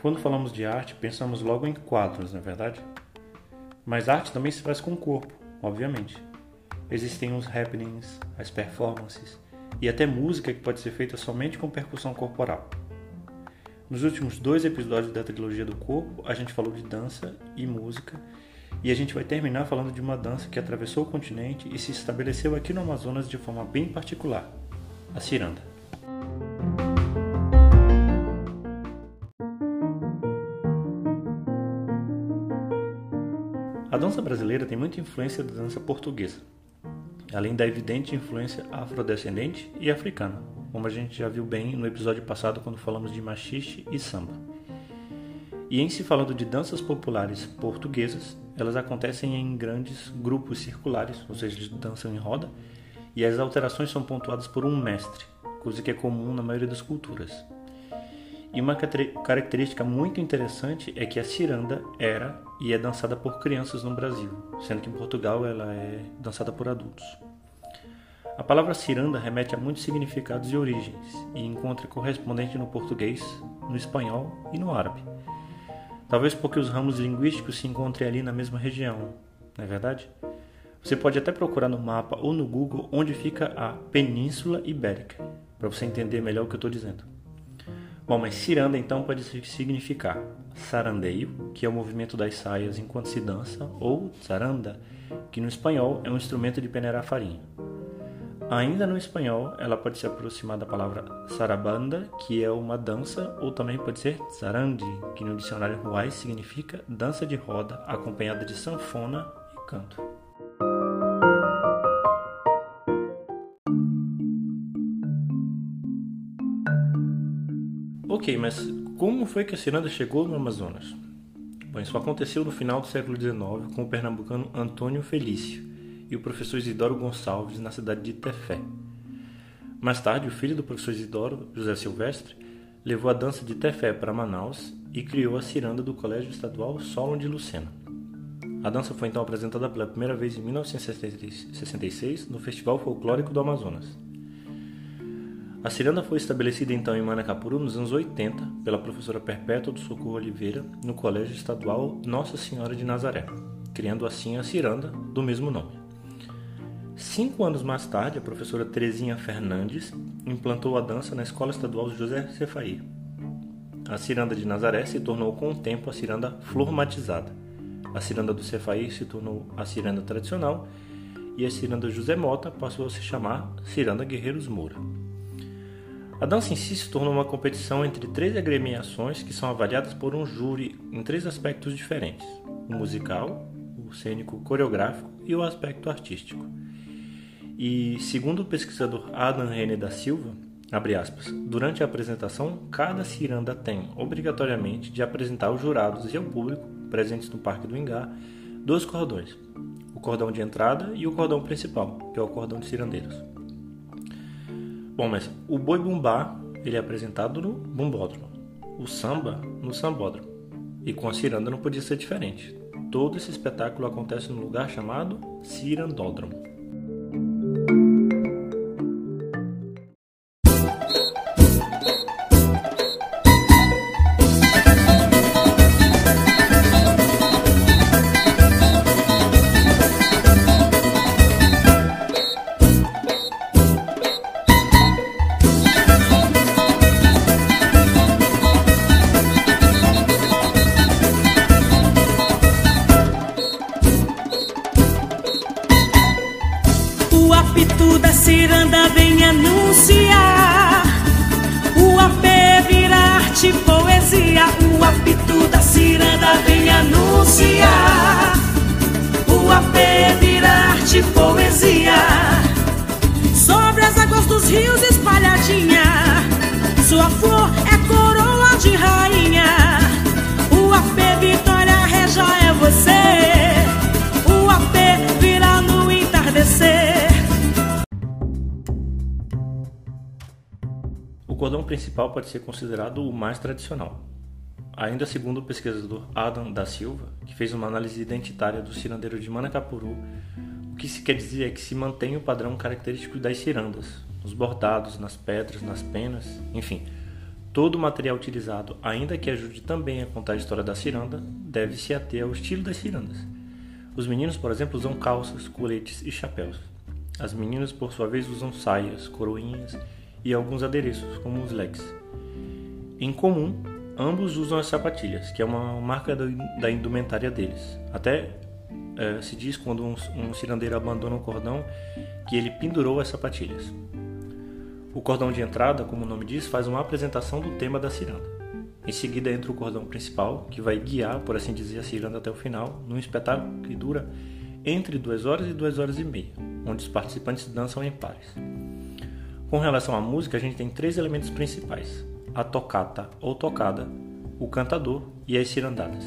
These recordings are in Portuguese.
Quando falamos de arte, pensamos logo em quadros, não é verdade? Mas arte também se faz com o corpo, obviamente. Existem os happenings, as performances e até música que pode ser feita somente com percussão corporal. Nos últimos dois episódios da trilogia do corpo, a gente falou de dança e música, e a gente vai terminar falando de uma dança que atravessou o continente e se estabeleceu aqui no Amazonas de forma bem particular: a ciranda. A dança brasileira tem muita influência da dança portuguesa, além da evidente influência afrodescendente e africana, como a gente já viu bem no episódio passado quando falamos de machixe e samba. E em se falando de danças populares portuguesas, elas acontecem em grandes grupos circulares, ou seja, dançam em roda, e as alterações são pontuadas por um mestre, coisa que é comum na maioria das culturas. E uma característica muito interessante é que a ciranda era e é dançada por crianças no Brasil, sendo que em Portugal ela é dançada por adultos. A palavra ciranda remete a muitos significados e origens e encontra correspondente no português, no espanhol e no árabe. Talvez porque os ramos linguísticos se encontrem ali na mesma região, não é verdade? Você pode até procurar no mapa ou no Google onde fica a Península Ibérica, para você entender melhor o que eu estou dizendo. Bom, mas ciranda então pode significar sarandeio, que é o movimento das saias enquanto se dança, ou saranda, que no espanhol é um instrumento de peneirar farinha. Ainda no espanhol, ela pode se aproximar da palavra sarabanda, que é uma dança, ou também pode ser zarandi, que no dicionário ruais significa dança de roda acompanhada de sanfona e canto. Ok, mas como foi que a ciranda chegou no Amazonas? Bom, isso aconteceu no final do século XIX com o pernambucano Antônio Felício e o professor Isidoro Gonçalves na cidade de Tefé. Mais tarde, o filho do professor Isidoro, José Silvestre, levou a dança de Tefé para Manaus e criou a ciranda do Colégio Estadual Solon de Lucena. A dança foi então apresentada pela primeira vez em 1966 no Festival Folclórico do Amazonas. A ciranda foi estabelecida então em Manacapuru nos anos 80 pela professora Perpétua do Socorro Oliveira no Colégio Estadual Nossa Senhora de Nazaré, criando assim a ciranda do mesmo nome. Cinco anos mais tarde, a professora Terezinha Fernandes implantou a dança na Escola Estadual José Cefaí. A ciranda de Nazaré se tornou com o tempo a ciranda flormatizada. A ciranda do Cefaí se tornou a ciranda tradicional e a ciranda José Mota passou a se chamar Ciranda Guerreiros Moura. A dança em si se tornou uma competição entre três agremiações que são avaliadas por um júri em três aspectos diferentes: o musical, o cênico coreográfico e o aspecto artístico. E, segundo o pesquisador Adam René da Silva, aspas, durante a apresentação, cada ciranda tem, obrigatoriamente, de apresentar aos jurados e ao público, presentes no Parque do Ingá, dois cordões, o cordão de entrada e o cordão principal, que é o cordão de cirandeiros. Bom, mas o boi bumbá ele é apresentado no bumbódromo, o samba no sambódromo. E com a ciranda não podia ser diferente. Todo esse espetáculo acontece num lugar chamado cirandódromo. pronunciar. O apê virar-te poesia. O apito da ciranda vem anunciar. O apê virar-te poesia. Sobre as águas dos rios espalhadinha. Sua força. Cordão principal pode ser considerado o mais tradicional. Ainda segundo o pesquisador Adam da Silva, que fez uma análise identitária do cirandeiro de Manacapuru, o que se quer dizer é que se mantém o padrão característico das cirandas, nos bordados, nas pedras, nas penas, enfim. Todo o material utilizado, ainda que ajude também a contar a história da ciranda, deve se ater ao estilo das cirandas. Os meninos, por exemplo, usam calças, coletes e chapéus. As meninas, por sua vez, usam saias, coroinhas e alguns adereços, como os leques. Em comum, ambos usam as sapatilhas, que é uma marca da indumentária deles. Até é, se diz quando um, um cirandeiro abandona o cordão que ele pendurou as sapatilhas. O cordão de entrada, como o nome diz, faz uma apresentação do tema da ciranda. Em seguida entra o cordão principal, que vai guiar, por assim dizer, a ciranda até o final, num espetáculo que dura entre 2 horas e 2 horas e meia, onde os participantes dançam em pares. Com relação à música, a gente tem três elementos principais: a tocata ou tocada, o cantador e as cirandadas.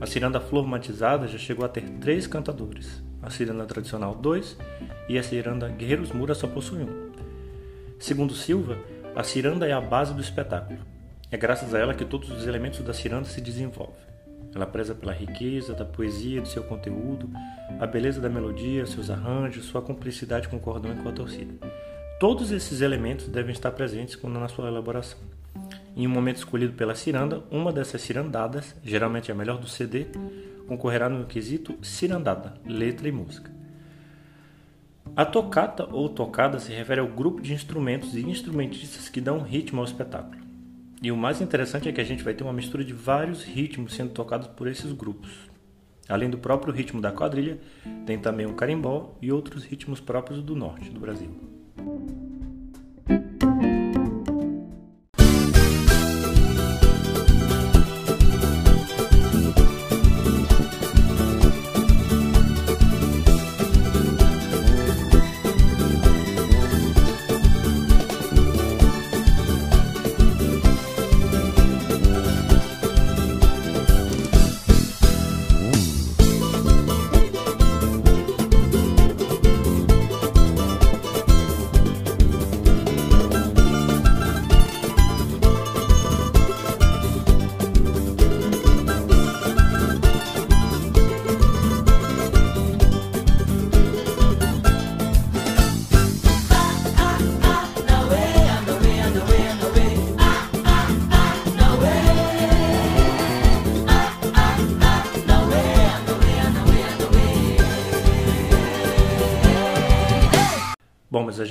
A ciranda flormatizada já chegou a ter três cantadores, a ciranda tradicional dois e a ciranda Guerreiros Mura só possui um. Segundo Silva, a ciranda é a base do espetáculo. É graças a ela que todos os elementos da ciranda se desenvolvem. Ela preza pela riqueza da poesia, do seu conteúdo, a beleza da melodia, seus arranjos, sua cumplicidade com o cordão e com a torcida. Todos esses elementos devem estar presentes quando na sua elaboração. Em um momento escolhido pela ciranda, uma dessas cirandadas, geralmente a melhor do CD, concorrerá no quesito cirandada, letra e música. A tocata ou tocada se refere ao grupo de instrumentos e instrumentistas que dão ritmo ao espetáculo. E o mais interessante é que a gente vai ter uma mistura de vários ritmos sendo tocados por esses grupos. Além do próprio ritmo da quadrilha, tem também o carimbó e outros ritmos próprios do norte do Brasil.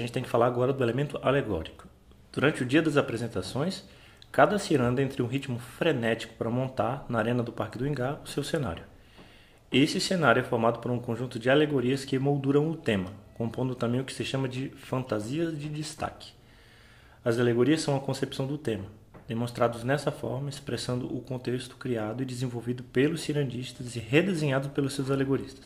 Gente tem que falar agora do elemento alegórico. Durante o dia das apresentações, cada ciranda entra em um ritmo frenético para montar, na arena do Parque do Ingá, o seu cenário. Esse cenário é formado por um conjunto de alegorias que molduram o tema, compondo também o que se chama de fantasias de destaque. As alegorias são a concepção do tema, demonstrados nessa forma, expressando o contexto criado e desenvolvido pelos cirandistas e redesenhado pelos seus alegoristas.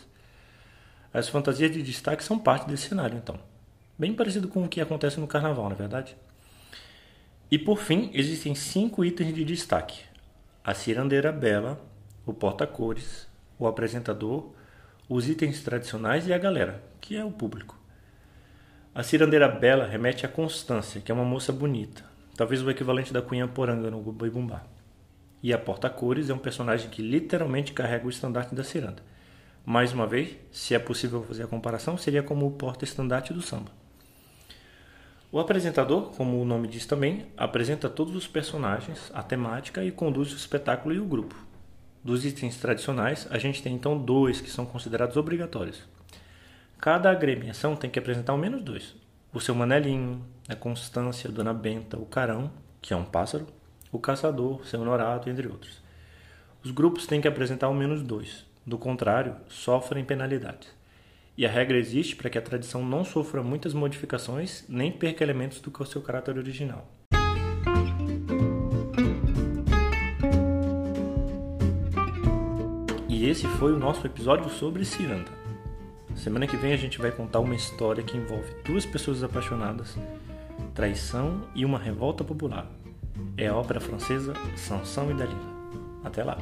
As fantasias de destaque são parte desse cenário, então. Bem parecido com o que acontece no carnaval, na é verdade? E por fim, existem cinco itens de destaque: a cirandeira bela, o porta-cores, o apresentador, os itens tradicionais e a galera, que é o público. A cirandeira bela remete à Constância, que é uma moça bonita, talvez o equivalente da Cunha Poranga no Boi Bumbá. E a Porta-Cores é um personagem que literalmente carrega o estandarte da ciranda. Mais uma vez, se é possível fazer a comparação, seria como o porta-estandarte do samba. O apresentador, como o nome diz também, apresenta todos os personagens, a temática e conduz o espetáculo e o grupo. Dos itens tradicionais, a gente tem então dois que são considerados obrigatórios. Cada agremiação tem que apresentar ao menos dois: o seu manelinho, a constância, a dona Benta, o carão, que é um pássaro, o caçador, seu honorato, entre outros. Os grupos têm que apresentar ao menos dois, do contrário, sofrem penalidades e a regra existe para que a tradição não sofra muitas modificações nem perca elementos do seu caráter original. E esse foi o nosso episódio sobre Ciranda. Semana que vem a gente vai contar uma história que envolve duas pessoas apaixonadas, traição e uma revolta popular. É a ópera francesa Sansão e Dalila. Até lá!